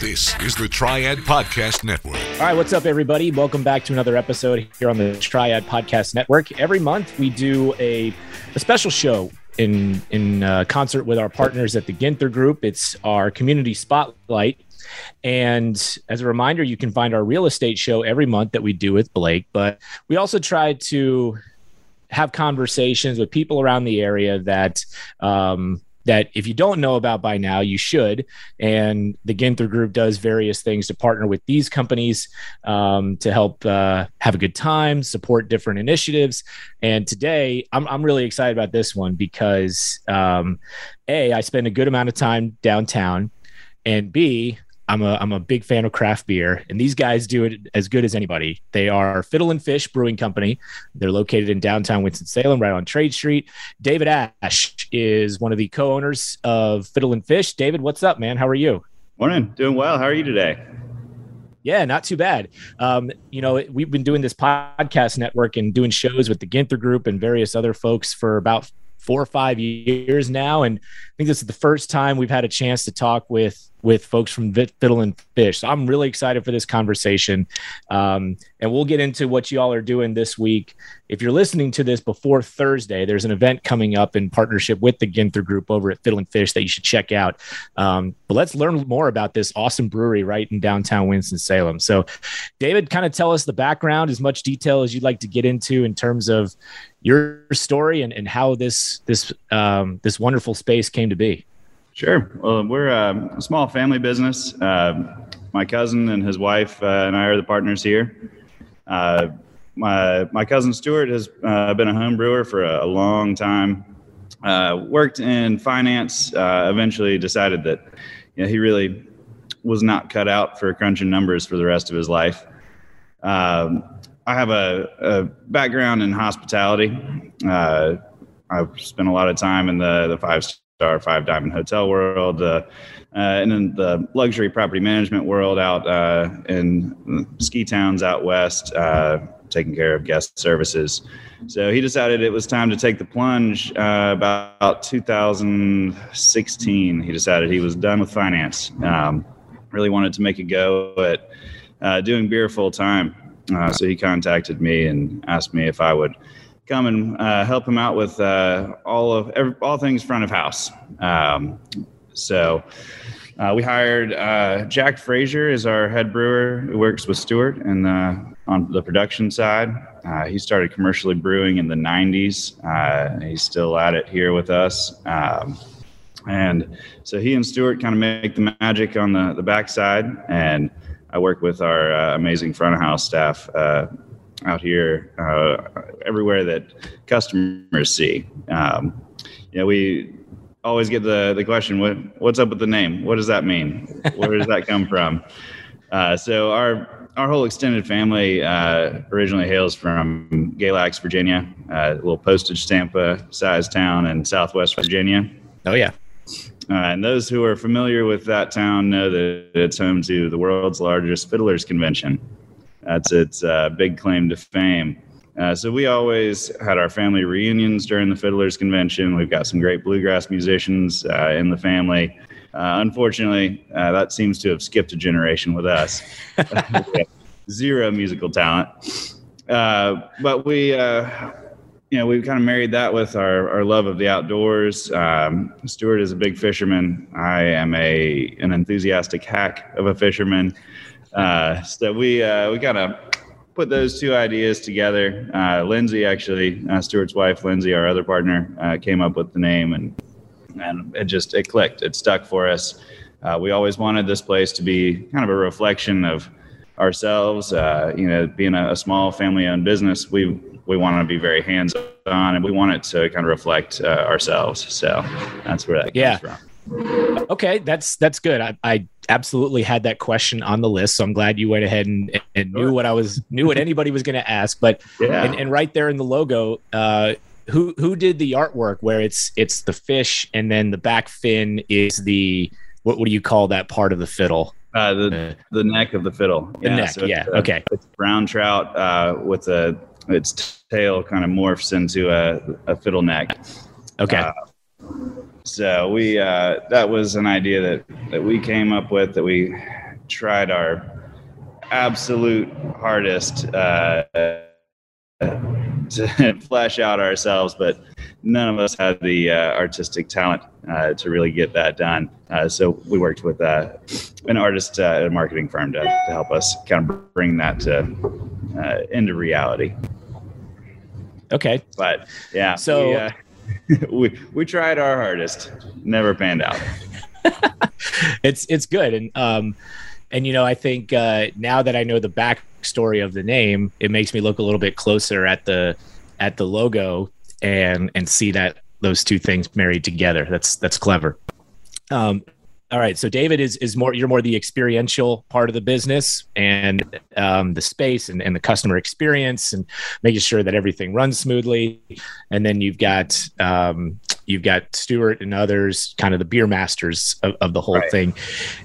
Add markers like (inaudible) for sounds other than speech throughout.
This is the Triad Podcast Network. All right, what's up, everybody? Welcome back to another episode here on the Triad Podcast Network. Every month, we do a, a special show in in uh, concert with our partners at the Ginther Group. It's our community spotlight. And as a reminder, you can find our real estate show every month that we do with Blake. But we also try to have conversations with people around the area that um, that if you don't know about by now, you should. And the Ginther Group does various things to partner with these companies um, to help uh, have a good time, support different initiatives. And today, I'm, I'm really excited about this one because um, A, I spend a good amount of time downtown, and B, I'm a I'm a big fan of craft beer, and these guys do it as good as anybody. They are Fiddle and Fish Brewing Company. They're located in downtown Winston Salem, right on Trade Street. David Ash is one of the co-owners of Fiddle and Fish. David, what's up, man? How are you? Morning, doing well. How are you today? Yeah, not too bad. Um, you know, we've been doing this podcast network and doing shows with the Ginther Group and various other folks for about four or five years now, and think this is the first time we've had a chance to talk with with folks from Fiddle and Fish. So I'm really excited for this conversation. Um, and we'll get into what you all are doing this week. If you're listening to this before Thursday, there's an event coming up in partnership with the Ginther Group over at Fiddle and Fish that you should check out. Um, but let's learn more about this awesome brewery right in downtown Winston-Salem. So, David, kind of tell us the background, as much detail as you'd like to get into in terms of your story and, and how this this um, this wonderful space came to be. Sure. Well, we're a small family business. Uh, my cousin and his wife uh, and I are the partners here. Uh, my my cousin Stuart has uh, been a home brewer for a, a long time. Uh, worked in finance. Uh, eventually, decided that you know, he really was not cut out for crunching numbers for the rest of his life. Um, I have a, a, background in hospitality. I've spent a lot of time in the the five star five diamond hotel world, uh, uh, and then the luxury property management world out uh, in ski towns out west, uh, taking care of guest services. So he decided it was time to take the plunge. Uh, about 2016, he decided he was done with finance. Um, really wanted to make a go at uh, doing beer full time. so he contacted me and asked me if I would come and uh, help him out with uh, all of every, all things front of house. Um, so uh, we hired uh, Jack Frazier as our head brewer, who works with Stuart and on the production side. Uh, he started commercially brewing in the '90s. Uh, he's still at it here with us. Um, and so he and Stuart kind of make the magic on the, the backside. And I work with our amazing front of house staff out here uh, everywhere that customers see. Um, you know, we always get the, the question, what, what's up with the name? What does that mean? Where does that come from? (laughs) Uh, so our, our whole extended family uh, originally hails from Galax, Virginia, a little postage stamp uh, size town in Southwest Virginia. Oh yeah. Uh, and those who are familiar with that town know that it's home to the world's largest fiddlers convention. That's its uh, big claim to fame. Uh, so we always had our family reunions during the Fiddlers Convention. We've got some great bluegrass musicians uh, in the family. Uh, unfortunately, uh, that seems to have skipped a generation with us. (laughs) (laughs) Zero musical talent. Uh, but we, you know, we've kind of married that with our, our love of the outdoors. Um, Stuart is a big fisherman. I am a an enthusiastic hack of a fisherman. Uh, so we uh, we kind of put those two ideas together. Uh, Lindsay, actually, uh, Stuart's wife, Lindsay, our other partner, uh, came up with the name, and and it just it clicked. It stuck for us. Uh, we always wanted this place to be kind of a reflection of ourselves. Uh, you know, being a, a small family-owned business, we we want to be very hands-on, and we want it to kind of reflect uh, ourselves. So that's where that comes yeah. from. Okay, that's that's good. I, I absolutely had that question on the list, so I'm glad you went ahead and, and knew what I was knew what (laughs) anybody was going to ask. But yeah. and, and, right there in the logo, uh, who who did the artwork where it's it's the fish and then the back fin is the what what do you call that part of the fiddle? Uh, the the neck of the fiddle. The yeah, neck. So yeah. A, okay. It's brown trout uh, with a its tail kind of morphs into a, a fiddle neck. Okay. Uh, so we uh, that was an idea that that we came up with that we tried our absolute hardest uh, to (laughs) flesh out ourselves, but none of us had the uh, artistic talent uh, to really get that done. Uh, so we worked with uh, an artist uh, at a marketing firm to, to help us kind of bring that to, uh, into reality. Okay. But yeah, So- we, (laughs) we, we tried our hardest, never panned out. (laughs) it's it's good. And um and you know i think uh now that i know the backstory of the name it makes me look a little bit closer at the at the logo and and see that those two things married together. That's that's clever. Um all right so david is is more you're more the experiential part of the business and um, the space and, and the customer experience and making sure that everything runs smoothly and then you've got um, you've got Stuart and others, kind of the beer masters of, of the whole Right. thing.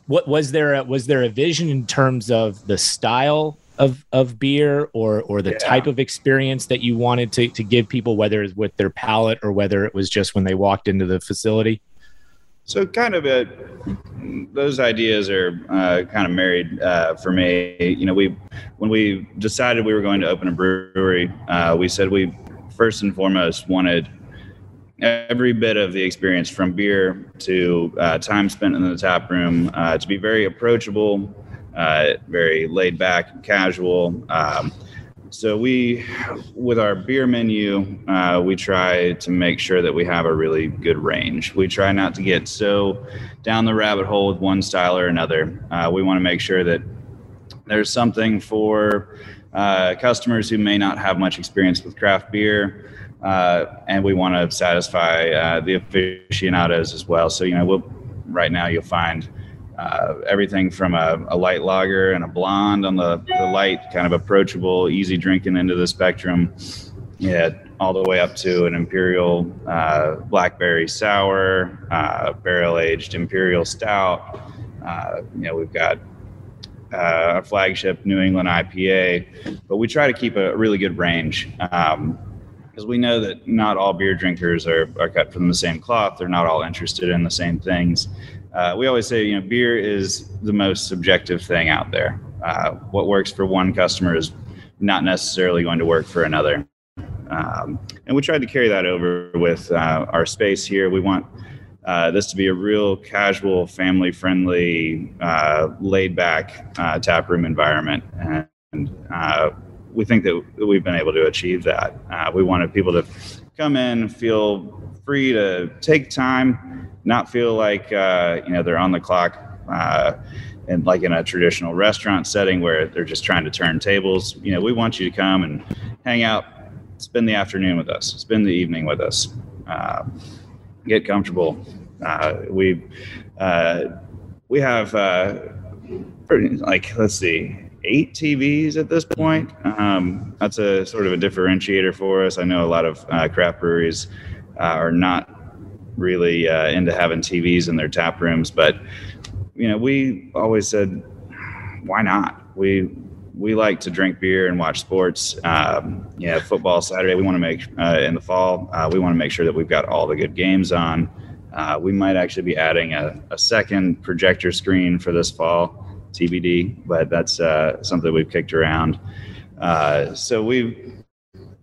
What was there? A, was there a vision in terms of the style of of beer or or the Yeah. type of experience that you wanted to to give people, whether it's with their palate or whether it was just when they walked into the facility? So kind of a, those ideas are uh, kind of married uh, for me. You know, we when we decided we were going to open a brewery, uh, we said we first and foremost wanted every bit of the experience from beer to uh, time spent in the tap room uh, to be very approachable, uh, very laid back, casual. Um, so we, with our beer menu, uh, we try to make sure that we have a really good range. We try not to get so down the rabbit hole with one style or another. Uh, we want to make sure that there's something for uh, customers who may not have much experience with craft beer, uh, and we want to satisfy uh, the aficionados as well. So you know, we'll, right now you'll find uh, everything from a, a light lager and a blonde on the, the light, kind of approachable, easy drinking into the spectrum. Yeah, all the way up to an imperial uh, blackberry sour, uh, barrel aged imperial stout. Uh, you know, we've got uh, a flagship New England IPA, but we try to keep a really good range because we know that not all beer drinkers are, are cut from the same cloth. They're not all interested in the same things. Uh, we always say, you know, beer is the most subjective thing out there. Uh, what works for one customer is not necessarily going to work for another. Um, and we tried to carry that over with uh, our space here. We want uh, this to be a real casual, family friendly, uh, laid back uh, tap room environment. And we think that we've been able to achieve that. We wanted people to come in, feel free to take time, not feel like uh, you know they're on the clock, uh, and like in a traditional restaurant setting where they're just trying to turn tables. You know, we want you to come and hang out, spend the afternoon with us, spend the evening with us, uh, get comfortable. Uh, we uh, we have uh, pretty, like let's see eight TVs at this point. Um, that's a sort of a differentiator for us. I know a lot of uh, craft breweries uh, are not really uh, into having TVs in their tap rooms, but you know, we always said, why not? We we like to drink beer and watch sports. Um, football Saturday. We want to make uh, in the fall. Uh, we want to make sure that we've got all the good games on. Uh, we might actually be adding a, a second projector screen for this fall. TBD, but that's uh, something we've kicked around. Uh, so we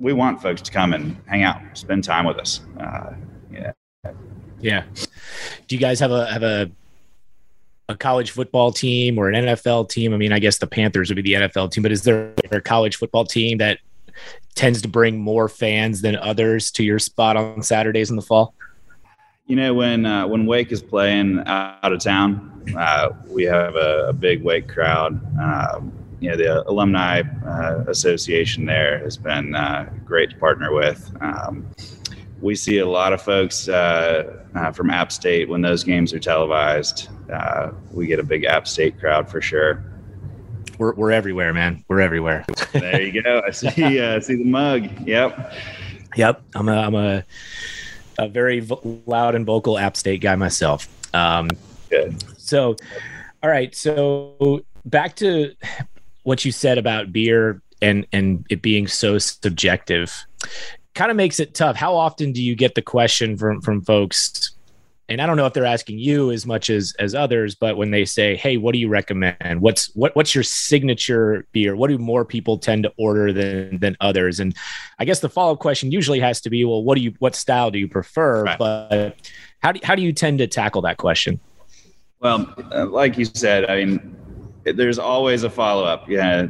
we want folks to come and hang out, spend time with us. Uh, yeah. Yeah. Do you guys have a have a a college football team or an NFL team? I mean, I guess the Panthers would be the NFL team, but is there a college football team that tends to bring more fans than others to your spot on Saturdays in the fall? You know, when uh, when Wake is playing out of town, uh, we have a, a big Wake crowd. Um, you know, the alumni uh, association there has been uh, great to partner with. Um, we see a lot of folks uh, uh, from App State when those games are televised. Uh, we get a big App State crowd for sure. We're, we're everywhere, man. We're everywhere. There you go. I see. Uh, see the mug. Yep. Yep. I'm a, I'm a, a very vo- loud and vocal App State guy myself. Um, Good. So, all right. So back to what you said about beer and and it being so subjective, kind of makes it tough. How often do you get the question from from folks? and I don't know if they're asking you as much as as others, but when they say, "Hey, what do you recommend? What's what what's your signature beer? What do more people tend to order than than others?" And I guess the follow up question usually has to be, "Well, what do you what style do you prefer?" Right. But how do how do you tend to tackle that question? Well, uh, like you said, I mean, there's always a follow up. Yeah.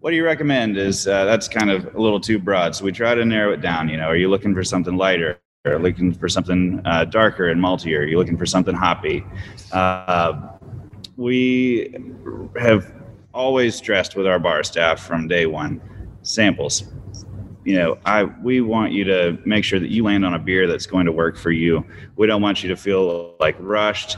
What do you recommend? Is uh, that's kind of a little too broad. So we try to narrow it down. You know, are you looking for something lighter? Or looking for something uh, darker and maltier? Are you looking for something hoppy? Uh, we have always stressed with our bar staff from day one samples you know i we want you to make sure that you land on a beer that's going to work for you we don't want you to feel like rushed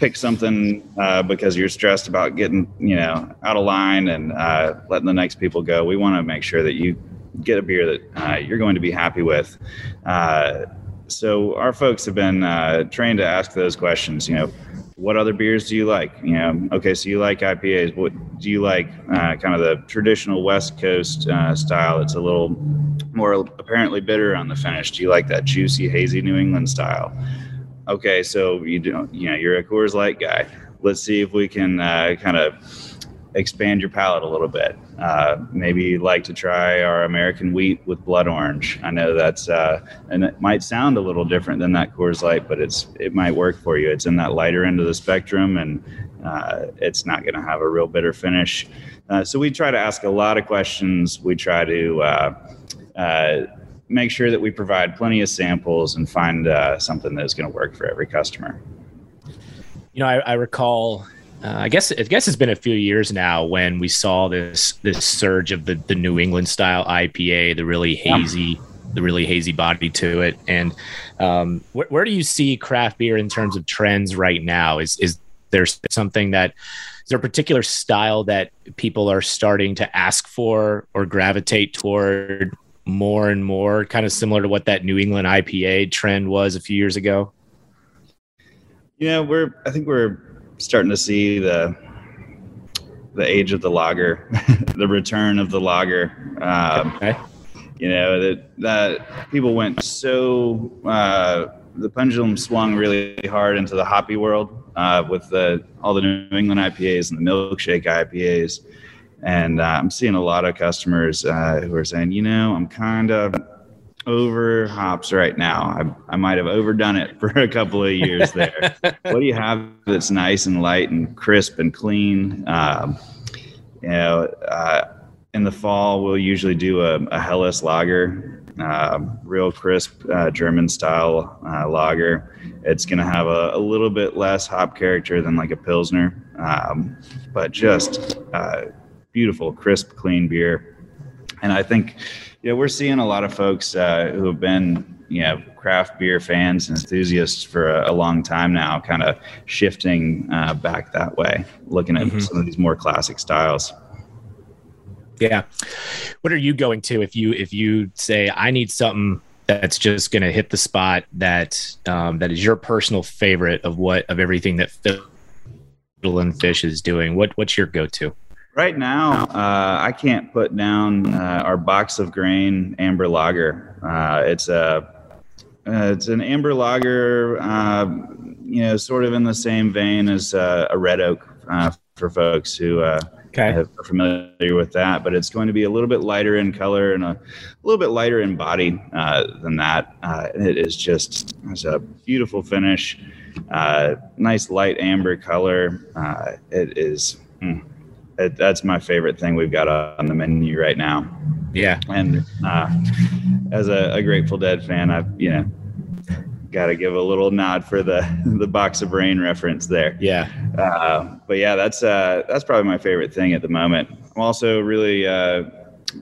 pick something uh, because you're stressed about getting you know out of line and uh, letting the next people go we want to make sure that you get a beer that uh, you're going to be happy with uh, so our folks have been uh, trained to ask those questions you know what other beers do you like? You know, okay, so you like IPAs. What do you like? Uh, kind of the traditional West Coast style. It's a little more apparently bitter on the finish. Do you like that juicy, hazy New England style? Okay, so you do. You know, you're a Coors Light guy. Let's see if we can uh, kind of expand your palate a little bit. Uh, maybe you'd like to try our American wheat with blood orange. I know that's uh, and it might sound a little different than that Coors Light, but it's it might work for you. It's in that lighter end of the spectrum, and uh, it's not going to have a real bitter finish. Uh, so we try to ask a lot of questions. We try to uh, uh, make sure that we provide plenty of samples and find uh, something that's going to work for every customer. You know, I, I recall. Uh, I guess I guess it's been a few years now when we saw this this surge of the the New England style IPA, the really hazy, the really hazy body to it. And um, where, where do you see craft beer in terms of trends right now? Is is there something that is there a particular style that people are starting to ask for or gravitate toward more and more, kind of similar to what that New England IPA trend was a few years ago? Yeah, we're. I think we're starting to see the the age of the lager, (laughs) the return of the lager. Um, Okay. you know that that people went so uh, the pendulum swung really hard into the hoppy world uh, with the all the New England IPAs and the milkshake IPAs, and uh, I'm seeing a lot of customers uh, who are saying, you know, I'm kind of over hops right now. I, I might have overdone it for a couple of years there. (laughs) what do you have that's nice and light and crisp and clean? Um, you know, uh, in the fall, we'll usually do a, a Helles lager, uh, real crisp uh, German style uh, lager. It's going to have a, a little bit less hop character than like a Pilsner, um, but just uh, beautiful, crisp, clean beer. And I think, yeah, we're seeing a lot of folks uh, who have been, you know, craft beer fans and enthusiasts for a, a long time now, kind of shifting uh, back that way, looking at Mhm. some of these more classic styles. Yeah. What are you going to if you if you say I need something that's just going to hit the spot that um, that is your personal favorite of what of everything that Fiddle and Fish is doing? What what's your go to? Right now, uh, I can't put down uh, our box of grain amber lager. Uh, it's a uh, it's an amber lager, uh, you know, sort of in the same vein as uh, a red oak uh, for folks who uh, Okay. are familiar with that. But it's going to be a little bit lighter in color and a, little bit lighter in body uh, than that. Uh, it is just it's a beautiful finish, uh, nice light amber color. Uh, it is. mm, it, that's my favorite thing we've got on the menu right now. Yeah. And uh, as a, a Grateful Dead fan, I've you know got to give a little nod for the the box of brain reference there. Yeah. Uh, but yeah, that's uh, that's probably my favorite thing at the moment. I'm also really uh,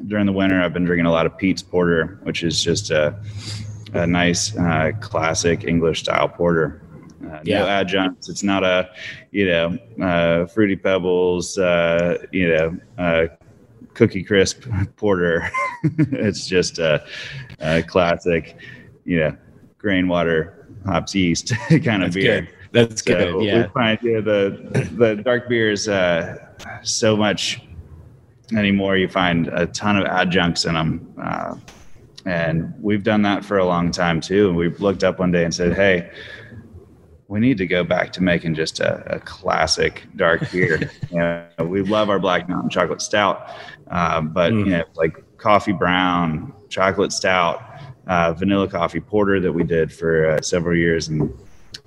during the winter. I've been drinking a lot of Pete's Porter, which is just a, a nice uh, classic English style porter. Uh, Yeah. No adjuncts. It's not a you know uh, fruity pebbles. Uh, you know. Uh, Cookie crisp porter. (laughs) it's just a, a classic, you know, grain water hops yeast (laughs) kind of That's beer. good. That's So good. we Yeah. find yeah, the the dark beers uh, so much anymore. You find a ton of adjuncts in them, uh, and we've done that for a long time too. And we looked up one day and said, "Hey, we need to go back to making just a, a classic dark beer. (laughs) you know, we love our Black Mountain Chocolate Stout, uh, but mm. you know, like coffee brown, chocolate stout, uh, vanilla coffee porter that we did for uh, several years, and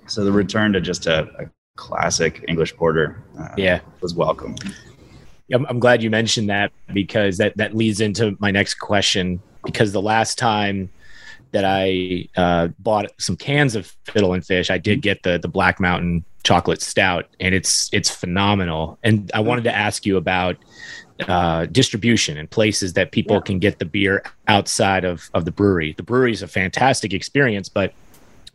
so the return to just a, a classic English porter, uh, yeah, was welcome. I'm glad you mentioned that because that that leads into my next question. Because the last time that I uh, bought some cans of Fiddle and Fish, I did get the the Black Mountain chocolate stout, and it's it's phenomenal. And I wanted to ask you about uh, distribution and places that people yeah. can get the beer outside of of the brewery. The brewery is a fantastic experience, but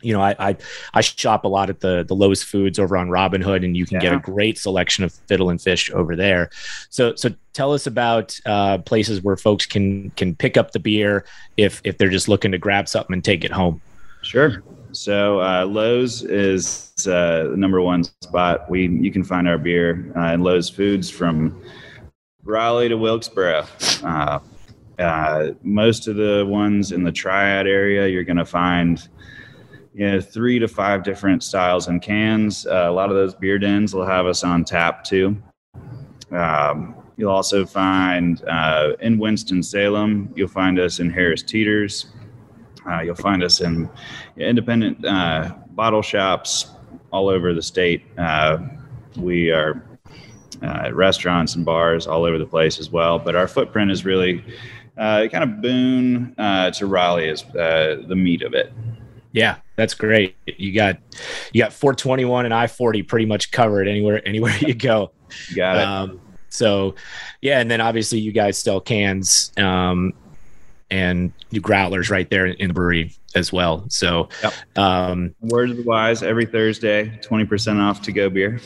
you know, I, I, I shop a lot at the the Lowe's Foods over on Robin Hood, and you can yeah. get a great selection of fiddle and fish over there. So so tell us about uh, places where folks can can pick up the beer if if they're just looking to grab something and take it home. Sure. So uh, Lowe's is uh, the number one spot. We you can find our beer uh, in Lowe's Foods from Raleigh to Wilkesboro. Uh, uh, most of the ones in the Triad area, you're going to find you know, three to five different styles and cans. Uh, a lot of those beer dens will have us on tap too. Um, you'll also find uh, in Winston Salem. You'll find us in Harris Teeters. Uh, you'll find us in independent uh, bottle shops all over the state. Uh, we are uh, at restaurants and bars all over the place as well. But our footprint is really kind of Boone to Raleigh is the meat of it. Yeah, that's great. You got you got 421 and I-40 pretty much covered anywhere anywhere you go. Got it. Um, so, yeah, and then obviously you guys sell cans um, and you growlers right there in the brewery as well. So, yep. um, word of the wise, every Thursday, 20% off to go beer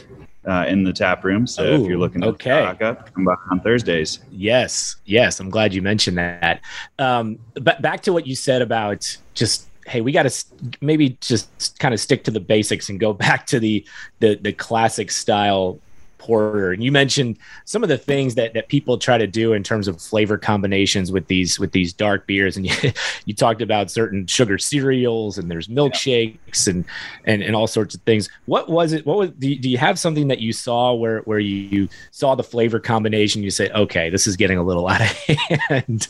uh, in the tap room. So Ooh, if you're looking to okay. stock up, come by on Thursdays. Yes, yes, I'm glad you mentioned that. Um, but back to what you said about just hey, we got to maybe just kind of stick to the basics and go (laughs) back to the the, the classic style porter. And you mentioned some of the things that that people try to do in terms of flavor combinations with these with these dark beers. And (laughs) you, you talked about certain sugar cereals and there's milkshakes and, and and all sorts of things. What was it? What was do you, do you have something that you saw where where you, you saw the flavor combination? You say, okay, this is getting a little (laughs) out of hand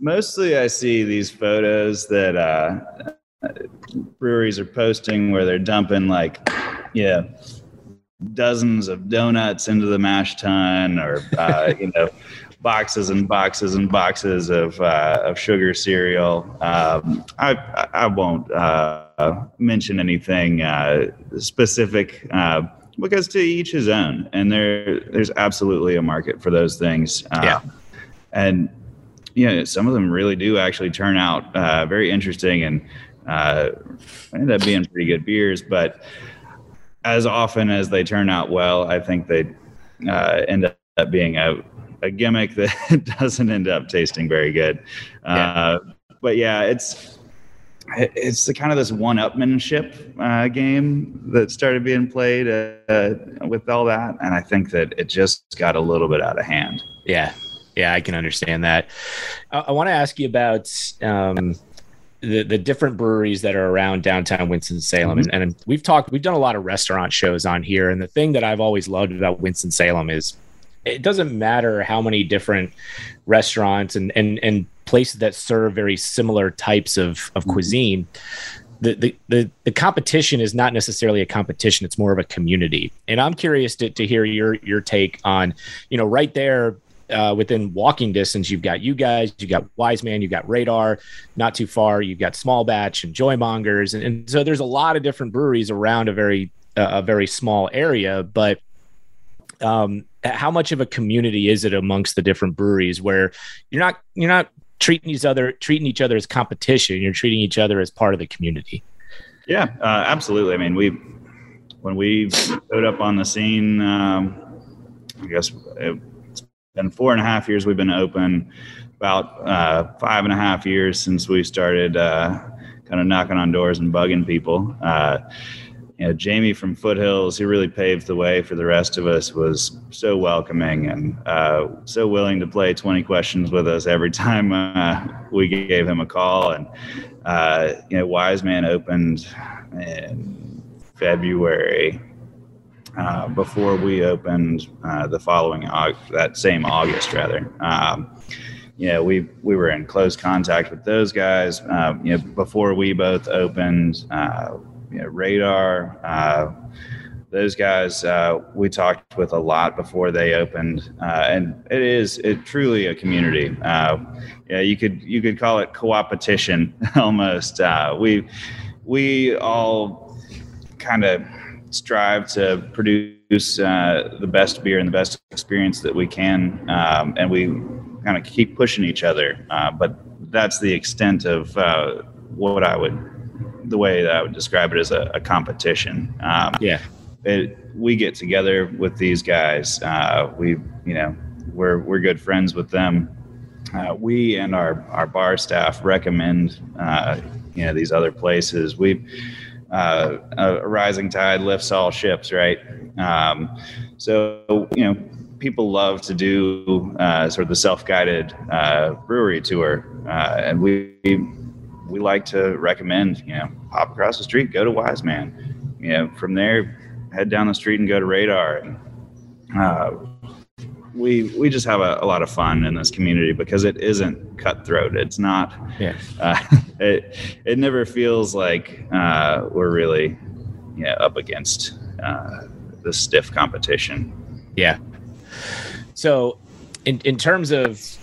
mostly I see these photos that uh, breweries are posting where they're dumping like, yeah, dozens of donuts into the mash tun or, uh, (laughs) you know, boxes and boxes and boxes of, uh, of sugar cereal. Um, I, I won't uh, mention anything uh, specific uh, because to each his own, and there there's absolutely a market for those things. yeah. And know, some of them really do actually turn out uh, very interesting and uh, end up being pretty good beers. But as often as they turn out well, I think they uh, end up being a, a gimmick (laughs) that doesn't end up tasting very good. Yeah. Uh, but yeah, it's it's the kind of this one-upmanship uh, game that started being played uh, with all that, and I think that it just got a little bit out of hand. Yeah, yeah, I can understand that. I, I want to ask you about um, the the different breweries that are around downtown Winston Salem, mm-hmm. and, and we've talked, we've done a lot of restaurant shows on here, and the thing that I've always loved about Winston Salem is it doesn't matter how many different restaurants and and and places that serve very similar types of of mm-hmm. cuisine. The, the, the, the competition is not necessarily a competition it's more of a community and i'm curious to, to hear your your take on you know right there uh, within walking distance, you've got you guys, you've got Wise Man, you've got Radar. Not too far, you've got Small Batch and Joymongers, and, and so there's a lot of different breweries around a very uh, a very small area. But um, how much of a community is it amongst the different breweries where you're not you're not treating each other treating each other as competition, you're treating each other as part of the community. Yeah, uh, absolutely. I mean, we when we showed up on the scene. Um, I guess it, been four and a half years we've been open, about uh, five and a half years since we started uh, kind of knocking on doors and bugging people. Uh, you know, Jamie from Foothills, he really paved the way for the rest of us. Was so welcoming and uh, so willing to play 20 questions with us every (laughs) time uh, we gave him a call. And uh, you know, Wise Man opened in February uh, before we opened uh, the following that same August rather. Um, you know, we we were in close contact with those guys. Uh, you know, before we both opened, uh, you know, Radar. Uh, those guys we talked with a lot before they opened, and it is it truly a community. Yeah, you could you could call it co-opetition (laughs) almost. we we all kind of strive to produce the best beer and the best experience that we can, um, and we kind of keep pushing each other. Uh, but that's the extent of uh, what I would, the way that I would describe it as a, a competition. Um, yeah. It, we get together with these guys. Uh, we, you know, we're we're good friends with them. Uh, we and our our bar staff recommend, uh, you know, these other places. We. Uh, a rising tide lifts all ships, right? Um, so you know, people love to do uh, sort of the self-guided uh, brewery tour, uh, and we we like to recommend you know hop across the street, go to Wise Man, you know from there head down the street and go to Radar. And, uh, we we just have a, a, lot of fun in this community because it isn't cutthroat. It's not. Yeah. Uh, (laughs) it it never feels like uh, we're really yeah up against uh, the stiff competition. Yeah. So, in in terms of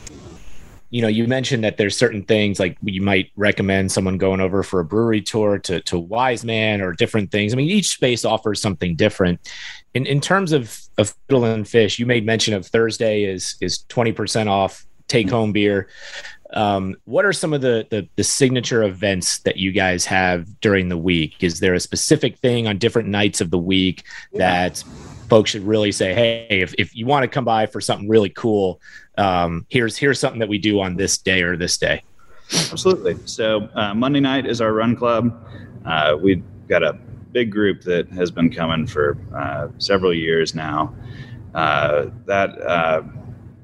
you know, you mentioned that there's certain things like you might recommend someone going over for a brewery tour to to Wise Man or different things. I mean, each space offers something different. In in terms of of Fiddle and Fish, you made mention of Thursday is is twenty percent off take home beer. Um, what are some of the, the, the signature events that you guys have during the week? Is there a specific thing on different nights of the week yeah. that folks should really say, hey, if, if you want to come by for something really cool, um, here's here's something that we do on this day or this day. Absolutely. So uh, Monday night is our run club. Uh, we've got a big group that has been coming for uh, several years now. Uh, that uh,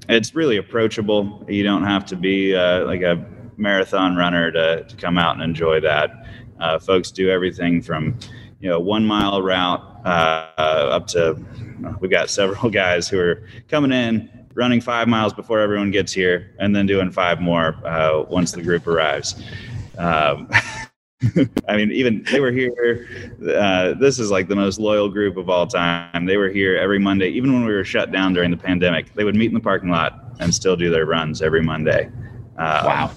it's really approachable. You don't have to be uh, like a marathon runner to, to come out and enjoy that. folks do everything from you know one mile route uh, up to we've got several (laughs) guys who are coming in running five miles before everyone gets here and then doing five more uh, once the group arrives. Um, (laughs) i mean even they were here uh, this is like the most loyal group of all time. They were here every monday. Even when we were shut down during the pandemic they would meet in the parking lot and still do their runs every monday. Um, wow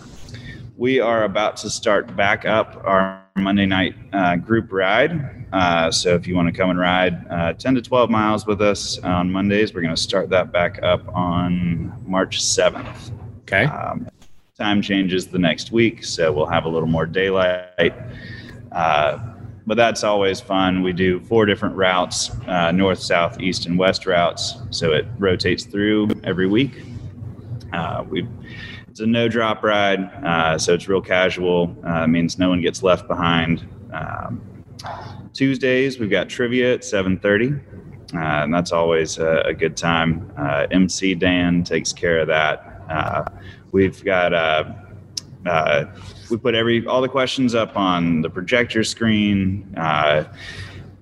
we are about to start back up our Monday night uh, group ride. Uh, so if you want to come and ride uh, 10 to 12 miles with us on Mondays, we're going to start that back up on March 7th. Okay. Um, time changes the next week, so we'll have a little more daylight. Uh, but that's always fun. We do four different routes uh, north, south, east, and west routes. So it rotates through every week. Uh, we it's a no drop ride, uh, so it's real casual. Uh, means no one gets left behind. Um, Tuesdays we've got trivia at 7:30, uh, and that's always a, a good time. Uh, MC Dan takes care of that. Uh, we've got uh, we put every all the questions up on the projector screen.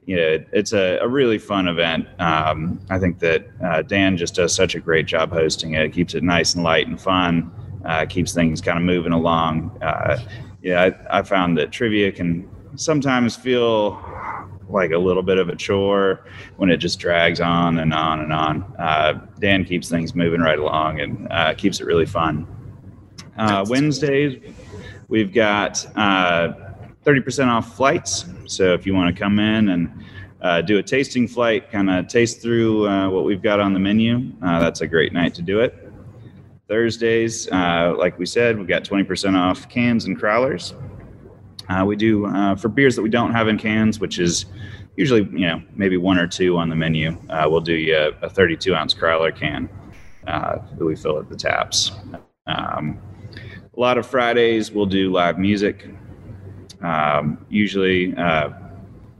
you know, it's a, a really fun event. Um, I think that Dan just does such a great job hosting it. Keeps it nice and light and fun uh, keeps things kind of moving along. Uh, yeah, I, I, found that trivia can sometimes feel like a little bit of a chore when it just drags on and on and on. Uh, Dan keeps things moving right along and uh, keeps it really fun. Uh, Wednesdays, we've got 30% uh, off flights. So if you want to come in and uh, do a tasting flight, kind of taste through uh, what we've got on the menu. Uh, that's a great night to do it. Thursdays, uh, like we said, we've got 20% off cans and crowlers. Uh, we do uh, for beers that we don't have in cans, which is usually, you know, maybe one or two on the menu. Uh, we'll do you a, a 32 ounce crowler can uh, that we fill at the taps. Um, a lot of Fridays, we'll do live music. Um, usually, 7:30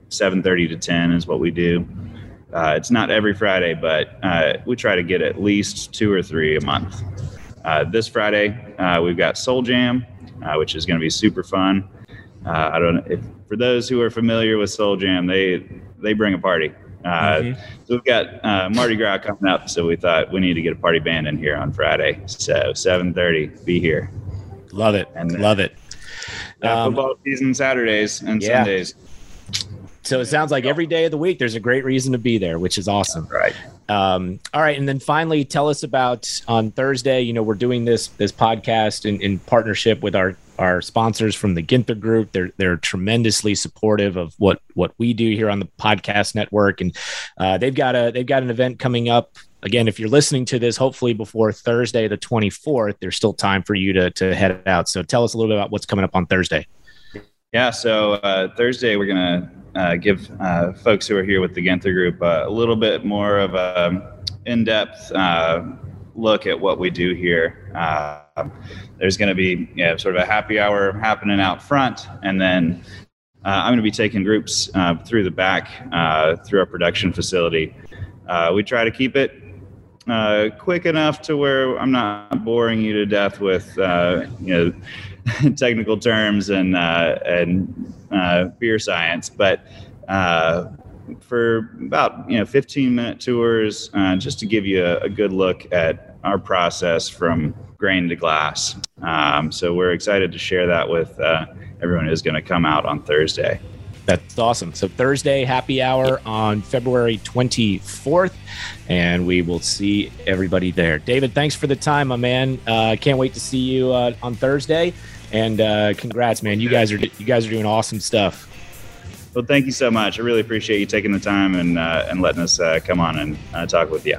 uh, to 10 is what we do. Uh, it's not every Friday, but uh, we try to get at least two or three a month. Uh, this Friday, uh, we've got Soul Jam, uh, which is going to be super fun. uh, I don't know if for those who are familiar with Soul Jam, they they bring a party. Uh, mm-hmm. So we've got uh, Mardi Gras coming up, so we thought we need to get a party band in here on Friday. So 7:30, be here. Love it. And love it. Uh, football season Saturdays and yeah. Sundays. So it sounds like every day of the week there's a great reason to be there, which is awesome. Right. Um, all right, and then finally, tell us about on Thursday. You know, we're doing this this podcast in, in partnership with our our sponsors from the Ginther Group. They're they're tremendously supportive of what what we do here on the podcast network, and uh, they've got a they've got an event coming up. Again, if you're listening to this, hopefully before Thursday the 24th, there's still time for you to to head out. So tell us a little bit about what's coming up on Thursday. Yeah, so uh, Thursday we're gonna uh, give uh, folks who are here with the Ginther Group uh, a little bit more of a in-depth uh, look at what we do here. Uh, there's going to be know, sort of a happy hour happening out front, and then uh, I'm going to be taking groups through the back through our production facility. We try to keep it quick enough to where I'm not boring you to death with you know (laughs) technical terms and uh, and uh, beer science, but uh, for about you know 15 minute tours uh, just to give you a, a, good look at our process from grain to glass. Um, so we're excited to share that with uh, everyone who's going to come out on thursday that's awesome. So thursday happy hour on february 24th and we will see everybody there. David thanks for the time my man. Uh, can't wait to see you uh, on thursday and uh, congrats man. You guys are you guys are doing awesome stuff. Well, thank you so much. I really appreciate you taking the time and uh, and letting us uh, come on and uh, talk with you.